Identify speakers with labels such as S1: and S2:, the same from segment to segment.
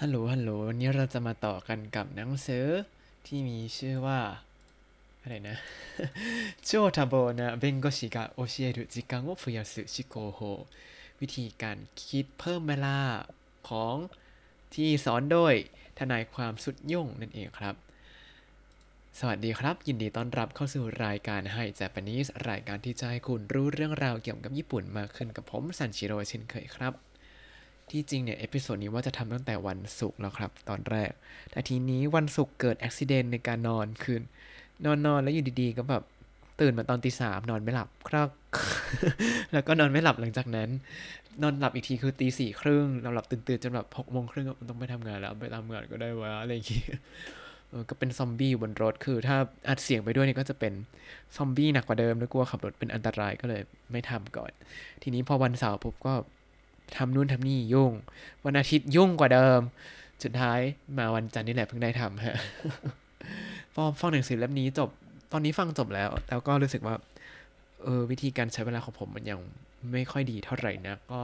S1: ฮัลโหล ฮัลโหล วันนี้เราจะมาต่อกันกับหนังสือที่มีชื่อว่า อะไรนะโชทาโบะนะเบนโกชิกะโอเชียรุจิก護士がฟุย時間をชิโกโฮวิธีการคิดเพิ่มเวลาของที่สอนโดยทนายความสุดยุ่งนั่นเองครับ สวัสดีครับ ยินดีต้อนรับเข้าสู่รายการให้ Japanese รายการที่จะให้คุณรู้เรื่องราวเกี่ยวกับญี่ปุ่นมากขึ้นกับผมซันชิโร่เช่นเคยครับ ที่จริงเนี่ย episode นี้ว่าจะทำตั้งแต่วันศุกร์แล้วครับ ตอนแรก แต่ทีนี้วันศุกร์เกิดอุบัติเหตุในการนอนคืน นอนนอนแล้วอยู่ดีๆ ก็แบบตื่นมาตอนตีสามนอนไม่หลับครับ แล้วก็นอนไม่หลับหลังจากนั้น นอนหลับอีกทีคือตีสี่ครึ่งเราหลับตื่นตื่นๆจนแบบหกโมงครึ่งต้องไปทำงานแล้วไปทำงานก็ได้วะอะไรอย่างงี้เออก็เป็นซอมบี้อยู่บนรถคือถ้าอัดเสียงไปด้วยนี่ก็จะเป็นซอมบี้หนักกว่าเดิมแล้วกลัวขับรถเป็นอันตรายก็เลยไม่ทำก่อน ทีนี้พอวันเสาร์ปุ๊บก็ ทำนู่นทำนี่ยุ่ง วันอาทิตย์ยุ่งกว่าเดิม สุดท้ายมาวันจันทร์นี่แหละเพิ่งได้ทำฮะพอฟังหนังสือเล่มนี้จบ ตอนนี้ฟังจบแล้ว แล้วก็รู้สึกว่า เออวิธีการใช้เวลาของผมมันยังไม่ค่อยดีเท่าไหร่นะ ก็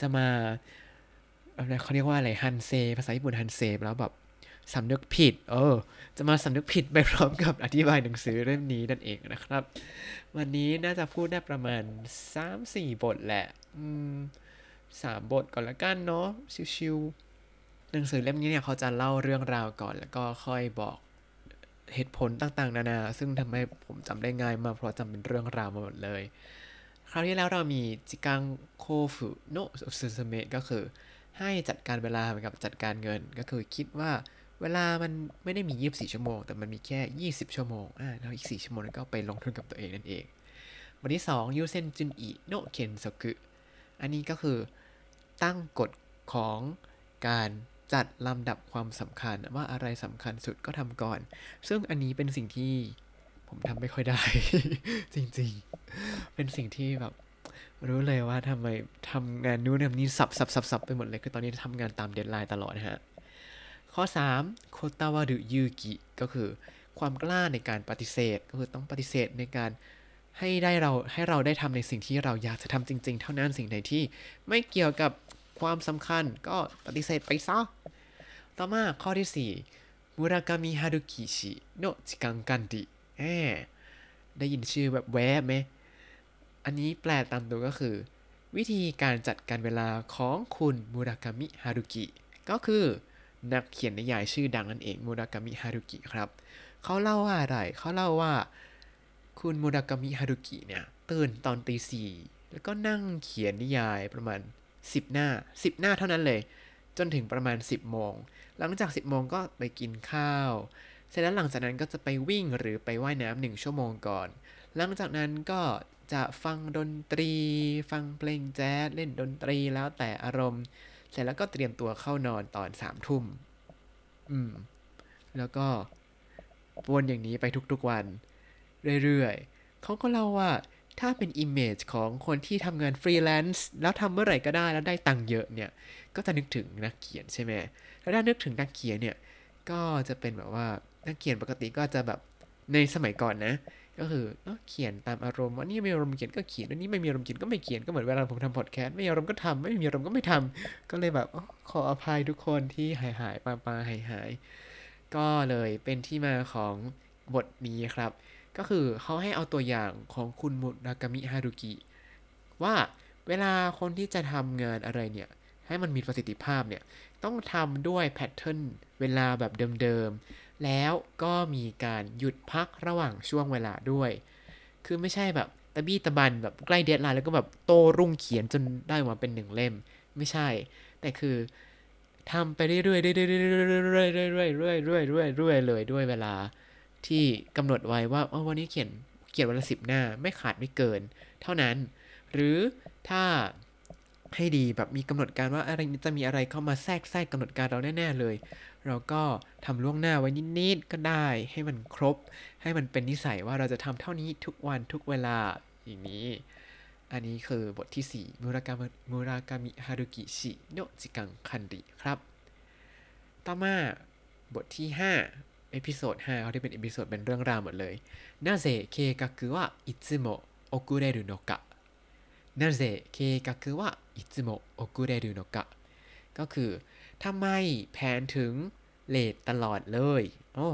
S1: จะมาอะไรเขาเรียกว่าอะไรฮันเซ ภาษาญี่ปุ่นฮันเซแล้วแบบสำนึกผิด เออ จะมาสำนึกผิดไปพร้อมกับอธิบายหนังสือเล่มนี้นั่นเองนะครับ วันนี้น่าจะพูดได้ประมาณ 3-4 บทแหละ อืม สามบทก่อนละกันเนาะชิวๆหนังสือเล่มนี้เนี่ยเขาจะเล่าเรื่องราวก่อน แล้วก็ค่อยบอกเหตุผลต่างๆ นานา ซึ่งทำให้ผมจำได้ง่ายมากเพราะจำเป็นเรื่องราวมาหมดเลย คราวที่แล้วเรามีจิกังโคฟุโนะซึสเมะก็คือ ให้จัดการเวลาเหมือนกับจัดการเงิน ก็คือคิดว่าเวลามันไม่ได้มี 24 ชั่วโมง แต่มันมีแค่ 20 ชั่วโมงอ่าแล้วอีก 4 ชั่วโมงก็ไปลงทุนกับตัวเองนั่นเอง วันที่ 2 ยูเซนจุนอิโนเคนโซกุ อันนี้ก็คือตั้งกฎของการจัดลำดับความสำคัญว่าอะไรสำคัญสุดก็ทำก่อน ซึ่งอันนี้เป็นสิ่งที่ผมทำไม่ค่อยได้ จริงๆ เป็นสิ่งที่แบบ รู้เลยว่าทำไมทำงานนู้นทำนี้สับสับสับสับไปหมดเลย คือตอนนี้ทำงานตาม deadline ตลอดนะฮะ ข้อ3โคตาวารุยูกิก็คือความกล้าในการปฏิเสธ ก็คือต้องปฏิเสธในการ ให้ได้เราให้เราได้ทำในสิ่งที่เราอยากจะทำจริง ๆ เท่านั้นสิ่งใดที่ไม่เกี่ยวกับความสำคัญก็ปฏิเสธไปซะต่อมาข้อที่ 4 มุรากามิฮารุกิชิโนจิกังกันดิแอได้ยินชื่อแบบแวบไหม อันนี้แปลตามตัวก็คือ วิธีการจัดการเวลาของคุณมูรากามิฮารุกิ ก็คือนักเขียนนิยายชื่อดังนั่นเองมูรากามิฮารุกิครับ เขาเล่าว่าอะไร เขาเล่าว่า คุณโมูรากามิฮารุกิเนี่ย ตื่นตอนตีสี่แล้วก็นั่งเขียนนิยายประมาณ 10 หน้า 10 หน้าเท่านั้นเลย จนถึงประมาณ 10โมง หลังจาก 10โมงก็ไปกินข้าว เสร็จแล้วหลังจากนั้นก็จะไปวิ่งหรือไปว่ายน้ำหนึ่งชั่วโมงก่อน หลังจากนั้นก็จะฟังดนตรี ฟังเพลงแจ๊สเล่นดนตรีแล้วแต่อารมณ์ เสร็จแล้วก็เตรียมตัวเข้านอนตอนสามทุ่ม อืม แล้วก็วนอย่างนี้ไปทุกๆวัน เรื่อยๆ เขาก็เล่าว่าถ้าเป็น image ของคนที่ทำงานฟรีแลนซ์แล้วทำเมื่อไหร่ก็ได้แล้วได้ตังค์เยอะเนี่ย ก็จะนึกถึงนักเขียนใช่ไหมแล้วถ้านึกถึงนักเขียนเนี่ย ก็จะเป็นแบบว่านักเขียนปกติก็จะแบบในสมัยก่อนนะ ก็คือเอ้อเขียนตามอารมณ์วันนี้มีอารมณ์เขียนก็เขียนวันนี้ไม่มีอารมณ์เขียนก็ไม่เขียนก็เหมือนเวลาผมทำพอดแคสต์ไม่มีอารมณ์ก็ทำไม่มีอารมณ์ก็ไม่ทำก็เลยแบบอขออภัยทุกคนที่หายหายๆปาปาหายหายๆก็เลยเป็นที่มาของบทนี้ครับ ก็คือเขาให้เอาตัวอย่างของคุณมุรากามิฮารุกิว่าเวลาคนที่จะทำงานอะไรเนี่ย ให้มันมีประสิทธิภาพเนี่ย ต้องทำด้วยแพทเทิร์นเวลาแบบเดิมๆ แล้วก็มีการหยุดพักระหว่างช่วงเวลาด้วย คือไม่ใช่แบบตะบี้ตะบันแบบใกล้เดทไลน์แล้วก็แบบโตรุ่งเขียนจนได้มาเป็นหนึ่งเล่ม ไม่ใช่ แต่คือทำไปเรื่อยๆเรื่อยๆเรื่อยๆเรื่อยๆเรื่อยๆเรื่อยๆเลยด้วยเวลา ที่กำหนดไว้ว่าวันนี้เขียนเขียนวันละสิบหน้าไม่ขาดไม่เกิน เท่านั้น หรือถ้าให้ดีแบบมีกำหนดการว่าอะไรจะมีอะไรเข้ามาแทรกแทรกกำหนดการเราแน่ ๆเลย เราก็ทำล่วงหน้าไว้นิดๆก็ได้ ให้มันครบ ให้มันเป็นนิสัยว่าเราจะทำเท่านี้ทุกวันทุกเวลาอย่างนี้ อันนี้คือบทที่ 4 มูรากาม 村上春樹式の時間管理 ครับ ต่อมาบทที่ 5 เอพิโซด5เขาที่เป็นเอพิโซดเป็นเรื่องราวหมดเลยなぜ計画はいつも遅れるのかなぜ計画はいつも遅れるのかก็คือ ทำไมแผนถึงเลทตลอดเลย โอ้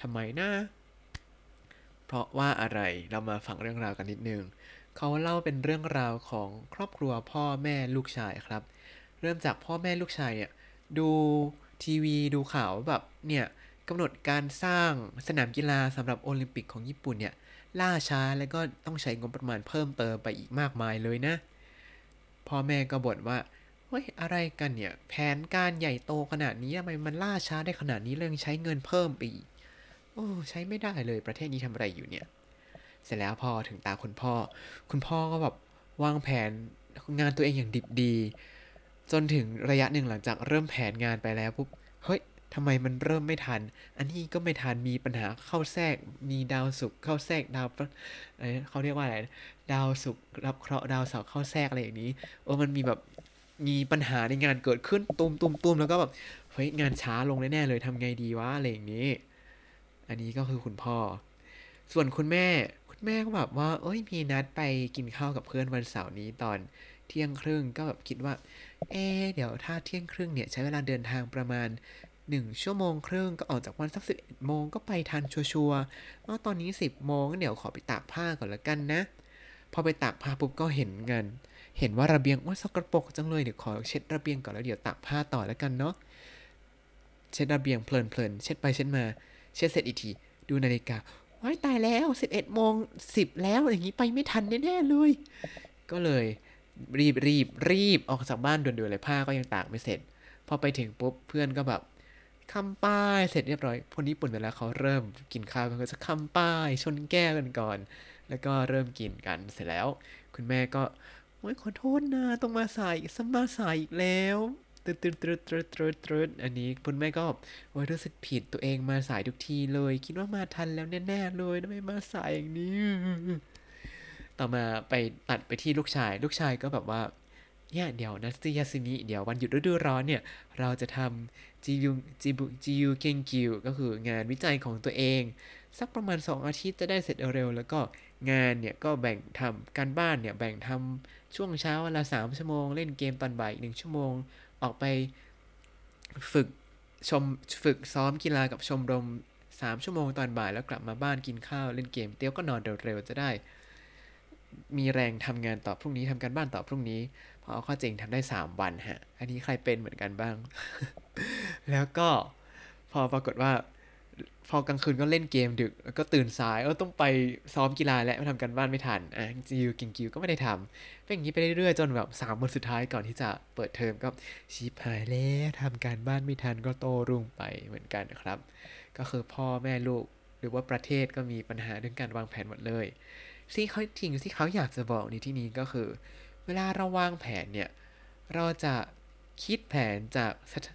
S1: ทำไมนะ เพราะว่าอะไร เรามาฟังเรื่องราวกันนิดนึง เขาเล่าเป็นเรื่องราวของครอบครัวพ่อแม่ลูกชายครับ เริ่มจากพ่อแม่ลูกชายเนี่ยดูทีวีดูข่าวว่าแบบเนี่ย กำหนดการสร้างสนามกีฬาสำหรับโอลิมปิกของญี่ปุ่นเนี่ยล่าช้าแล้วก็ต้องใช้งบประมาณเพิ่มเติมไปอีกมากมายเลยนะ พ่อแม่ก็บ่นว่าเฮ้ยอะไรกันเนี่ย แผนการใหญ่โตขนาดนี้ทำไมมันล่าช้าได้ขนาดนี้เรื่องใช้เงินเพิ่มไปอีกโอ้ใช้ไม่ได้เลยประเทศนี้ทำอะไรอยู่เนี่ย เสร็จแล้วพอถึงตาคุณพ่อ คุณพ่อก็แบบวางแผนงานตัวเองอย่างดิบดี จนถึงระยะหนึ่งหลังจากเริ่มแผนงานไปแล้วปุ๊บเฮ้ย ทำไมมันเริ่มไม่ทัน อันนี้ก็ไม่ทัน มีปัญหาเข้าแทรก มีดาวศุกร์เข้าแทรกดาวเขาเรียกว่าอะไร ดาวศุกร์รับเคราะห์ดาวเสาร์เข้าแทรกอะไรอย่างนี้ โอ้มันมีแบบ มีปัญหาในงานเกิดขึ้นตุมตุมตุมแล้วก็แบบ เฮ้ย งานช้าลงแน่ๆเลยทำไงดีวะอะไรอย่างนี้ อันนี้ก็คือคุณพ่อ ส่วนคุณแม่ คุณแม่ก็แบบว่า เอ้ย มีนัดไปกินข้าวกับเพื่อนวันเสาร์นี้ตอนเที่ยงครึ่งก็แบบคิดว่า เอ๊เดี๋ยวถ้าเที่ยงครึ่งเนี่ยใช้เวลาเดินทางประมาณ 1 ชั่วโมงครึ่งก็ออกจากวันสักสิบเอ็ดโมงก็ไปทันชัวร์ๆว่าตอนนี้ 10 โมงเดี๋ยวขอไปตากผ้าก่อนละกันนะ พอไปตากผ้าปุ๊บก็เห็นเงิน เห็นว่าระเบียงว่าสกปรกจังเลยเดี๋ยวขอเช็ดระเบียงก่อนแล้วเดี๋ยวตากผ้าต่อแล้วกันเนาะ เช็ดระเบียงเพลินๆเช็ดไปเช็ดมา เช็ดเสร็จอีกทีดูนาฬิกาว้ายตายแล้ว 11โมง10 แล้วอย่างนี้ไปไม่ทันแน่ๆเลย ก็เลยรีบรีบรีบออกจากบ้านด่วนๆเลยผ้าก็ยังตากไม่เสร็จ พอไปถึงปุ๊บเพื่อนก็แบบ คำป้ายเสร็จเรียบร้อยคนญี่ปุ่นเวลาเขาเริ่มกินข้าวกันก็จะคำป้ายชนแก้วกันก่อน แล้วก็เริ่มกินกันเสร็จแล้ว คุณแม่ก็โอ้ยขอโทษนะต้องมาสายอีกสมาสายอีกแล้วตืดตืดตืดตืดตืดตืดอันนี้คุณแม่ก็โอ้ยรู้สึกผิดตัวเองมาสายทุกทีเลย คิดว่ามาทันแล้วแน่ๆเลยทำไมมาสายอย่างนี้ ต่อมาไปตัดไปที่ลูกชาย ลูกชายก็แบบว่า เนี่ยเดี๋ยวนัตสึยาสึมิเดี๋ยววันหยุดฤดูร้อนเนี่ย เราจะทำจิยุจิบุจิยูเกงกิวก็คืองานวิจัยของตัวเอง สักประมาณ 2 อาทิตย์จะได้เสร็จเร็ว แล้วก็งานเนี่ยก็แบ่งทำการบ้านเนี่ยแบ่งทำช่วงเช้าวันละ3ชั่วโมง เล่นเกมตอนบ่ายอีกหนึ่งชั่วโมง ออกไปฝึกชมฝึกซ้อมกีฬากับชมรม 3 ชั่วโมงตอนบ่ายแล้วกลับมาบ้านกินข้าวเล่นเกมเตี้ยวก็นอนเร็วๆจะได้ มีแรงทำงานต่อพรุ่งนี้ทำการบ้านต่อพรุ่งนี้ พอเอข้อจริงทำได้ 3 วันฮะ อันนี้ใครเป็นเหมือนกันบ้าง แล้วก็พอปรากฏว่า พอกลางคืนก็เล่นเกมดึก แล้วก็ตื่นสายเออต้องไปซ้อมกีฬาและไม่ทำการบ้านไม่ทันอะจิวกิงกิวก็ไม่ได้ทำเป็นอย่างนี้ไปเรื่อยๆจนแบบสามวันสุดท้ายก่อนที่จะเปิดเทอมก็ชิบหายแล้วทำการบ้านไม่ทันก็โตรุ่งไปเหมือนกันนะครับ ก็คือพ่อแม่ลูกหรือว่าประเทศก็มีปัญหาเรื่องการวางแผนหมดเลยที่เขาทิ้งที่เขาอยากจะบอกในที่นี้ก็คือ เวลาเราวางแผนเนี่ย เราจะคิดแผนจากสถ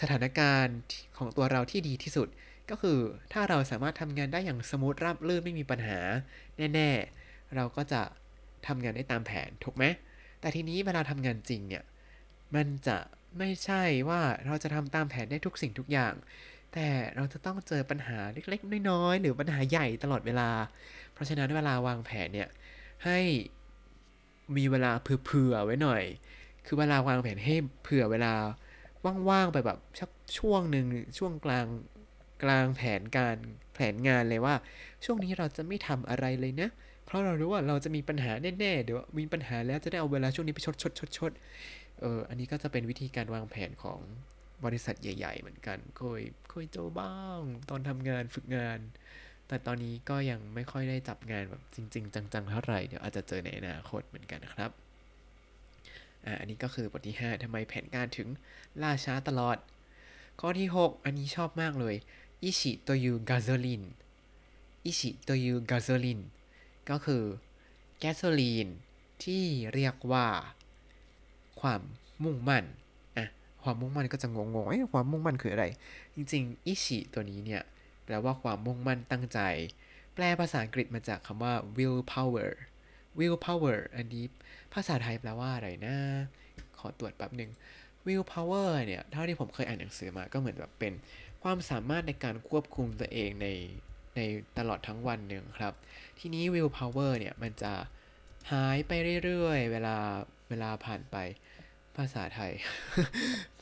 S1: สถานการณ์ของตัวเราที่ดีที่สุด ก็คือถ้าเราสามารถทำงานได้อย่างสมูทราบรื่นไม่มีปัญหา แน่ ๆ เราก็จะทำงานได้ตามแผนถูกไหมแต่ทีนี้เวลาทำงานจริงเนี่ย มันจะไม่ใช่ว่าเราจะทำตามแผนได้ทุกสิ่งทุกอย่าง แต่เราจะต้องเจอปัญหาเล็กๆ น้อยๆ หรือปัญหาใหญ่ตลอดเวลา เพราะฉะนั้นเวลาวางแผนเนี่ยให้ มีเวลาเผื่อไว้หน่อย คือเวลาวางแผนให้เผื่อเวลาว่างๆไปแบบชักช่วงหนึ่งช่วงกลางกลางแผนการแผนงานเลยว่า ช่วงนี้เราจะไม่ทำอะไรเลยนะ เพราะเรารู้ว่าเราจะมีปัญหาแน่ๆเดี๋ยวมีปัญหาแล้วจะได้เอาเวลาช่วงนี้ไปชดชดชดชดเอออันนี้ก็จะเป็นวิธีการวางแผนของบริษัทใหญ่ ๆ เหมือนกันเคยเคยเจอบ้าง ตอนทำงานฝึกงาน แต่ตอนนี้ก็ยังไม่ค่อยได้จับงานแบบจริง ๆ จังๆเท่าไหร่เดี๋ยวอาจจะเจอในอนาคตเหมือนกันนะครับอ่าอันนี้ก็คือบทที่ 5ทำไมแผนการถึงล่าช้าตลอด ข้อที่ 6 อันนี้ชอบมากเลย意志というガソリン 意志というガソリン ก็คือแก๊สโซลีนที่เรียกว่า ความมุ่งมั่นอะความมุ่งมั่นก็จะงงๆเอ้ความมุ่งมั่นคืออะไร จริงๆ意志 ตัวนี้เนี่ย แปลว่าความมุ่งมั่นตั้งใจ แปลภาษาอังกฤษมาจากคำว่า will power will power อันนี้ภาษาไทยแปลว่าอะไรนะ ขอตรวจแป๊บหนึ่ง will power เนี่ย เท่าที่ผมเคยอ่านหนังสือมาก็เหมือนแบบเป็นความสามารถในการควบคุมตัวเองในในตลอดทั้งวันหนึ่งครับ ทีนี้ will power เนี่ย มันจะหายไปเรื่อยๆ เวลาเวลาผ่านไปภาษาไทย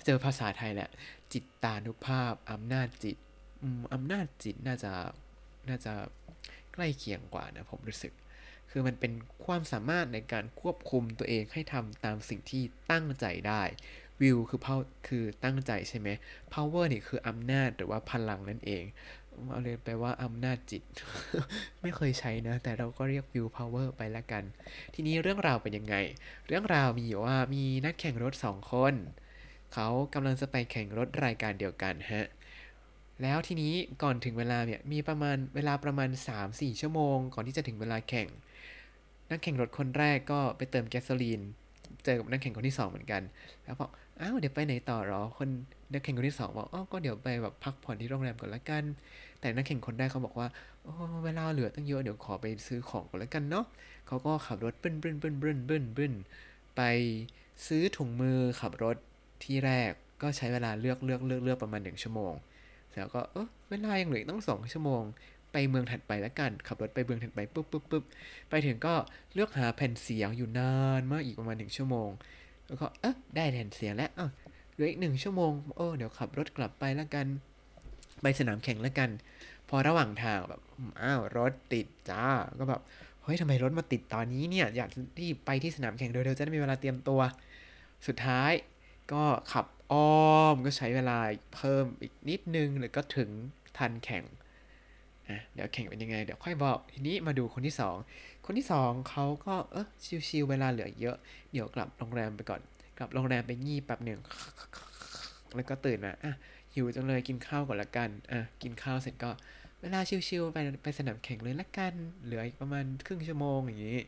S1: เจอภาษาไทยแหละ จิตตานุภาพอำนาจจิต อืมอำนาจจิตน่าจะน่าจะใกล้เคียงกว่านะผมรู้สึก คือมันเป็นความสามารถในการควบคุมตัวเองให้ทำตามสิ่งที่ตั้งใจได้วิวคือ pow คือตั้งใจใช่ไหม power นี่คืออำนาจหรือว่าพลังนั่นเองเอาเลยแปลว่าอำนาจจิต ไม่เคยใช้นะ แต่เราก็เรียก will power ไปละกัน ทีนี้เรื่องราวเป็นยังไง เรื่องราวมีอยู่ว่ามีนักแข่งรถสองคน เขากำลังจะไปแข่งรถรายการเดียวกันฮะ แล้วทีนี้ก่อนถึงเวลาเนี่ยมีประมาณเวลาประมาณ 3-4 ชั่วโมง ก่อนที่จะถึงเวลาแข่ง นักแข่งรถคนแรกก็ไปเติมแก๊สโซลีน เจอกับนักแข่งคนที่สองเหมือนกัน แล้วบอกอ้าวเดี๋ยวไปไหนต่อหรอ คนนักแข่งคนที่สองบอกอ๋อก็เดี๋ยวไปแบบพักผ่อนที่โรงแรมก่อนละกัน แต่นักแข่งคนแรกเขาบอกว่าโอ้เวลาเหลือตั้งเยอะเดี๋ยวขอไปซื้อของก่อนละกันเนาะเขาก็ขับรถบึ้นบึ้นบึ้นบึ้นบึ้นบึ้นไปซื้อถุงมือขับรถที่แรกก็ใช้เวลาเลือกเลือกเลือกเลือกประมาณหนึ่งชั่วโมง แล้วก็เออเวลายังเหลืออีกตั้งสองชั่วโมง ไปเมืองถัดไปละกัน ขับรถไปเมืองถัดไปปุ๊บปุ๊บปุ๊บไปถึงก็เลือกหาแผ่นเสียงอยู่นานมากอีกประมาณหนึ่งชั่วโมง แล้วก็เออได้แผ่นเสียงแล้วอะเหลืออีกหนึ่งชั่วโมงเออเดี๋ยวขับรถกลับไปละกันไปสนามแข่งและกัน พอระหว่างทางแบบอ้าวรถติดจ้าก็แบบเฮ้ยทำไมรถมาติดตอนนี้เนี่ยอยากรีบไปที่สนามแข่งเร็วๆจะได้มีเวลาเตรียมตัว สุดท้ายก็ขับ อ้อมก็ใช้เวลาเพิ่มอีกนิดนึงแล้วก็ถึงทันแข่งอะเดี๋ยวแข่งเป็นยังไง เดี๋ยวค่อยบอก ทีนี้มาดูคนที่สองคนที่สองเขาก็เออชิวๆเวลาเหลือเยอะ เดี๋ยวกลับโรงแรมไปก่อน กลับโรงแรมไปงีบแป๊บหนึ่งแล้วก็ตื่นมาอะหิวจังเลยกินข้าวก่อนละกันอะกินข้าวเสร็จก็เวลาชิวๆไปไปสนามแข่งเลยละกัน เหลืออีกประมาณครึ่งชั่วโมงอย่างนี้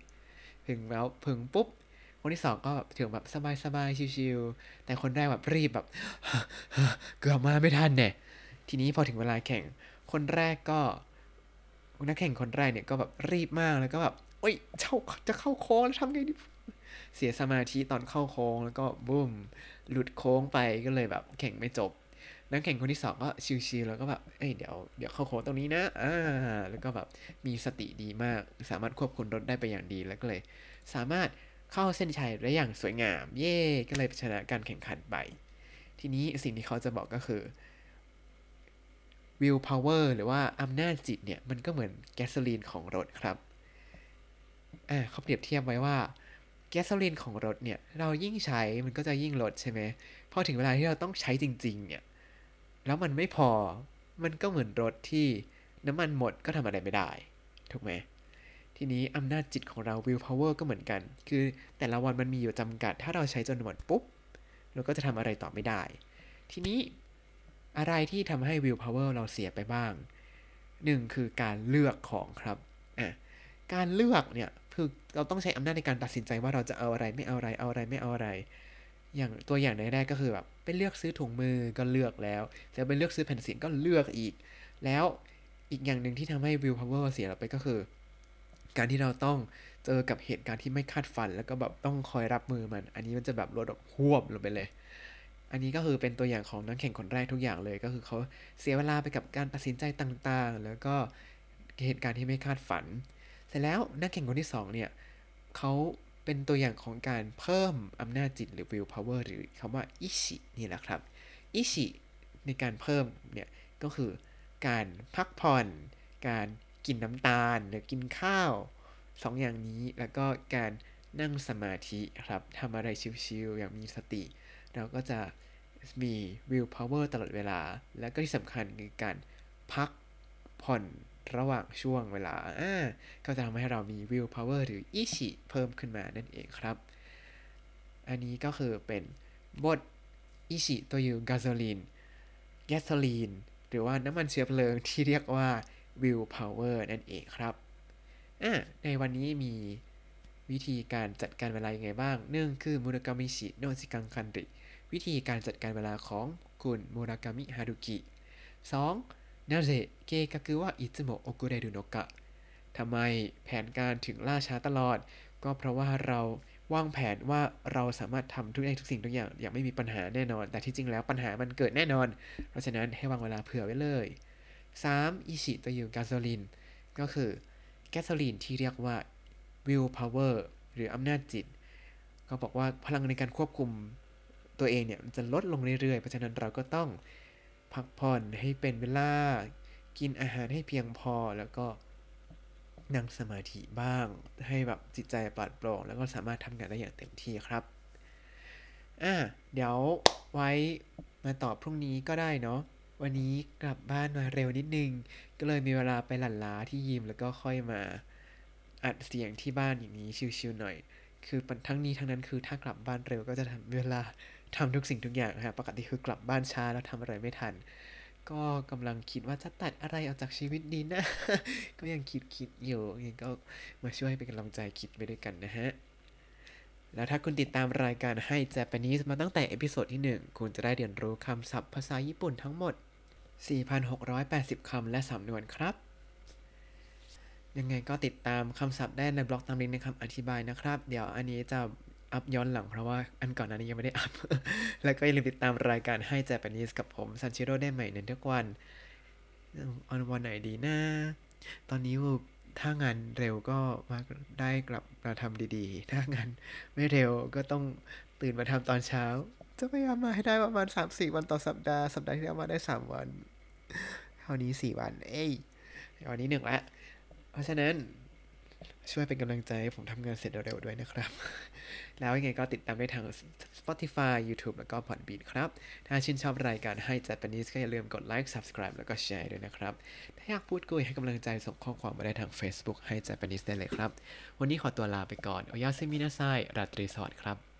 S1: ถึงแล้วถึงปุ๊บ คนที่สองก็แบบถึงแบบสบายๆชิวๆแต่คนแรกแบบรีบแบบเกือบมาไม่ทันเนี่ยทีนี้พอถึงเวลาแข่ง คนแรกก็นักแข่งคนแรกเนี่ยก็แบบรีบมากแล้วก็แบบโอ๊ยเจ้าจะเข้าโค้งแล้วทำไงดีเสียสมาธิตอนเข้าโค้งแล้วก็บุ้มหลุดโค้งไปก็เลยแบบแข่งไม่จบนักแข่งคนที่สองก็ชิวๆแล้วก็แบบ เอ้ยเดี๋ยวเดี๋ยวเข้าโค้งตรงนี้นะ อ่า แล้วก็แบบมีสติดีมาก สามารถควบคุมรถได้ไปอย่างดีแล้วก็เลย สามารถ เข้าเส้นชัยได้อย่างสวยงาม เย่ก็เลยชนะการแข่งขันไป ทีนี้สิ่งที่เขาจะบอกก็คือ will power หรือว่าอำนาจจิตเนี่ย มันก็เหมือนแก๊สโซลีนของรถครับอ่าเขาเปรียบเทียบไว้ว่าแก๊สโซลีนของรถเนี่ย เรายิ่งใช้มันก็จะยิ่งลดใช่ไหมพอถึงเวลาที่เราต้องใช้จริง ๆ เนี่ย แล้วมันไม่พอมันก็เหมือนรถที่น้ำมันหมดก็ทำอะไรไม่ได้ ถูกไหม ทีนี้อำนาจจิตของเรา will power ก็เหมือนกัน คือแต่ละวันมันมีอยู่จำกัด ถ้าเราใช้จนหมดปุ๊บ เราก็จะทำอะไรต่อไม่ได้ ทีนี้อะไรที่ทำให้ will power เราเสียไปบ้างหนึ่งคือการเลือกของครับอะการเลือกเนี่ยคือเราต้องใช้อำนาจในการตัดสินใจว่าเราจะเอาอะไรไม่เอาอะไรเอาอะไรไม่เอาอะไร อย่างตัวอย่างในแรกก็คือแบบไปเลือกซื้อถุงมือก็เลือกแล้วแล้วไปเลือกซื้อแผ่นเสียงก็เลือกอีก แล้วอีกอย่างหนึ่งที่ทำให้ will power เสียเราไปก็คือ การที่เราต้องเจอกับเหตุการณ์ที่ไม่คาดฝัน แล้วก็แบบต้องคอยรับมือมัน อันนี้มันจะแบบลดแบบหวบลงไปเลย อันนี้ก็คือเป็นตัวอย่างของนักแข่งคนแรกทุกอย่างเลย ก็คือเขาเสียเวลาไปกับการตัดสินใจต่างๆ แล้วก็เหตุการณ์ที่ไม่คาดฝัน เสร็จแล้วนักแข่งคนที่สองเนี่ยเขาเป็นตัวอย่างของการเพิ่มอำนาจจิตหรือ will power หรือคำว่าอิชินี่แหละครับอิชิในการเพิ่มเนี่ยก็คือการพักผ่อน การ กินน้ำตาลหรือกินข้าวสองอย่างนี้แล้วก็การนั่งสมาธิครับทำอะไรชิวๆอย่างมีสติ เราก็จะมี will power ตลอดเวลา แล้วก็ที่สำคัญคือการพักผ่อนระหว่างช่วงเวลาอ่าก็จะทำให้เรามี will power หรืออิชิเพิ่มขึ้นมานั่นเองครับ อันนี้ก็คือเป็นบทอิชิตัวอยู่กาโซลีนแกสโซลีนหรือว่าน้ำมันเชื้อเพลิงที่เรียกว่า will power นั่นเองครับอ่าในวันนี้มีวิธีการจัดการเวลายังไงบ้างหนึ่งคือมุรากามิชิโนจิกังคันริวิธีการจัดการเวลาของคุณมุรากามิฮารุกิ 2. นาเซเกกากุวะอิซึโมโอกุเรรุโนกะทำไมแผนการถึงล่าช้าตลอด ก็เพราะว่าเราวางแผนว่าเราสามารถทำทุกอย่างทุกสิ่งทุกอย่างอย่างไม่มีปัญหาแน่นอน แต่ที่จริงแล้วปัญหามันเกิดแน่นอน เพราะฉะนั้นให้วางเวลาเผื่อไว้เลย 3. อิชิตัวอยู่กาโซลิน ก็คือแก๊สโซลีนที่เรียกว่า will power หรืออำนาจจิต ก็บอกว่าพลังในการควบคุมตัวเองเนี่ยจะลดลงเรื่อยๆ เพราะฉะนั้นเราก็ต้องพักผ่อนให้เป็นเวลา กินอาหารให้เพียงพอแล้วก็นั่งสมาธิบ้าง ให้แบบจิตใจปลอดโปร่ง แล้วก็สามารถทำงานได้อย่างเต็มที่ครับ อะเดี๋ยวไว้มาตอบพรุ่งนี้ก็ได้เนาะ วันนี้กลับบ้านมาเร็วนิดนึง ก็เลยมีเวลาไปหลั่นล้าที่ยิมแล้วก็ค่อยมาอัดเสียงที่บ้านอย่างนี้ชิวๆหน่อย คือทั้งนี้ทั้งนั้นคือถ้ากลับบ้านเร็วก็จะทำเวลาทำทุกสิ่งทุกอย่างนะครับปกติคือกลับบ้านช้าแล้วทำอะไรไม่ทัน ก็กำลังคิดว่าจะตัดอะไรออกจากชีวิตดีนะ ก็ยังคิดคิดอยู่ยังก็มาช่วยเป็นกำลังใจคิดไปด้วยกันนะฮะ แล้วถ้าคุณติดตามรายการให้ Japanese มาตั้งแต่ episode ที่ 1 คุณจะได้เรียนรู้คำศัพท์ภาษาญี่ปุ่นทั้งหมด 4,680 คำและสำนวนครับ ยังไงก็ติดตามคำศัพท์ได้ในบล็อกตามลิงก์ในคำอธิบายนะครับ เดี๋ยวอันนี้จะอัพย้อนหลังเพราะว่าอันก่อนหน้านี้ยังไม่ได้อัพ แล้วก็อย่าลืมติดตามรายการให้ Japanese กับผมซันชิโร่ได้ใหม่ในทุกวันออนวันไหนดีนะ ตอนนี้ถ้างานเร็วก็มาได้กลับมาทำดีๆ ถ้างานไม่เร็วก็ต้องตื่นมาทำตอนเช้า จะพยายามมาให้ได้ประมาณ3-4วันต่อสัปดาห์ สัปดาห์ที่แล้วมาได้3วันคราวนี้4วัน เอ้ยวันนี้หนึ่งละ เพราะฉะนั้นช่วยเป็นกำลังใจให้ผมทำงานเสร็จเร็วๆด้วยนะครับ แล้วยังไงก็ติดตามได้ทาง Spotify YouTube แล้วก็ Podbean ครับ ถ้าชื่นชอบรายการให้ Japanese ก็อย่าลืมกดไลค์ Subscribe แล้วก็แชร์ด้วยนะครับ ถ้าอยากพูดคุยให้กำลังใจส่งข้อความมาได้ทาง Facebook ให้ Japanese ได้เลยครับ วันนี้ขอตัวลาไปก่อน โอยาซิมินาไซราตรีสวัสดิ์ครับ